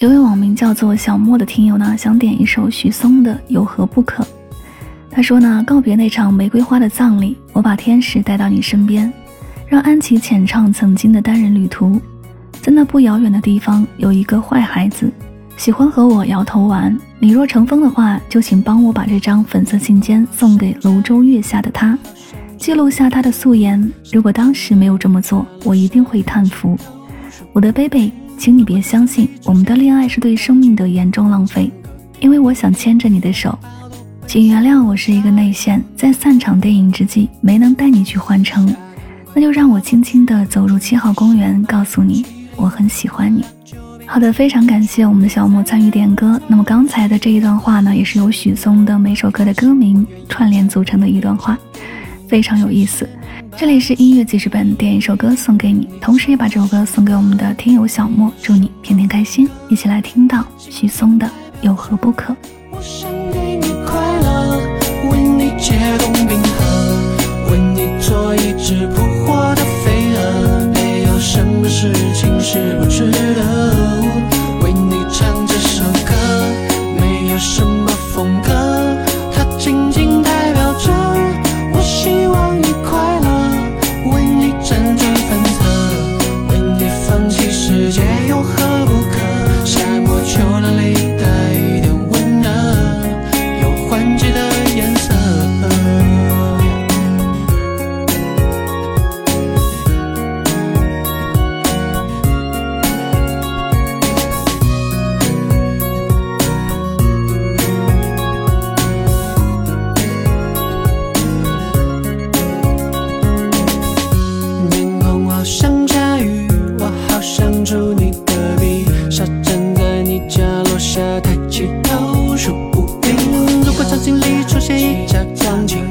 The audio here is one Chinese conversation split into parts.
有位网名叫做小莫的听友呢，想点一首许嵩的《有何不可》。他说呢，告别那场玫瑰花的葬礼，我把天使带到你身边，让安琪浅唱曾经的单人旅途。在那不遥远的地方，有一个坏孩子，喜欢和我摇头玩。你若成风的话，就请帮我把这张粉色信笺送给庐州月下的他，记录下他的素颜。如果当时没有这么做，我一定会叹服。我的 baby。请你别相信，我们的恋爱是对生命的严重浪费。因为我想牵着你的手，请原谅我是一个内线，在散场电影之际没能带你去换乘，那就让我轻轻地走入七号公园，告诉你我很喜欢你。好的，非常感谢我们的小莫参与点歌。那么刚才的这一段话呢，也是由许嵩的每首歌的歌名串联组成的一段话，非常有意思。这里是音乐记事本，点一首歌送给你，同时也把这首歌送给我们的听友小莫，祝你天天开心。一起来听到许嵩的《有何不可》。世界又何？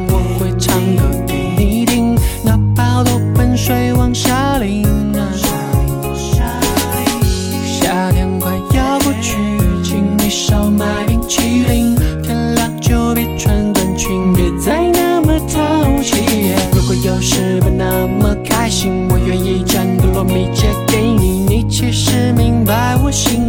我会唱歌给你听，哪怕多盆水往下淋啊，夏天快要过去，请你少买冰淇淋，天凉就别穿短裙，别再那么淘气。如果有时不那么开心，我愿意将格洛米借给你，你其实明白我心。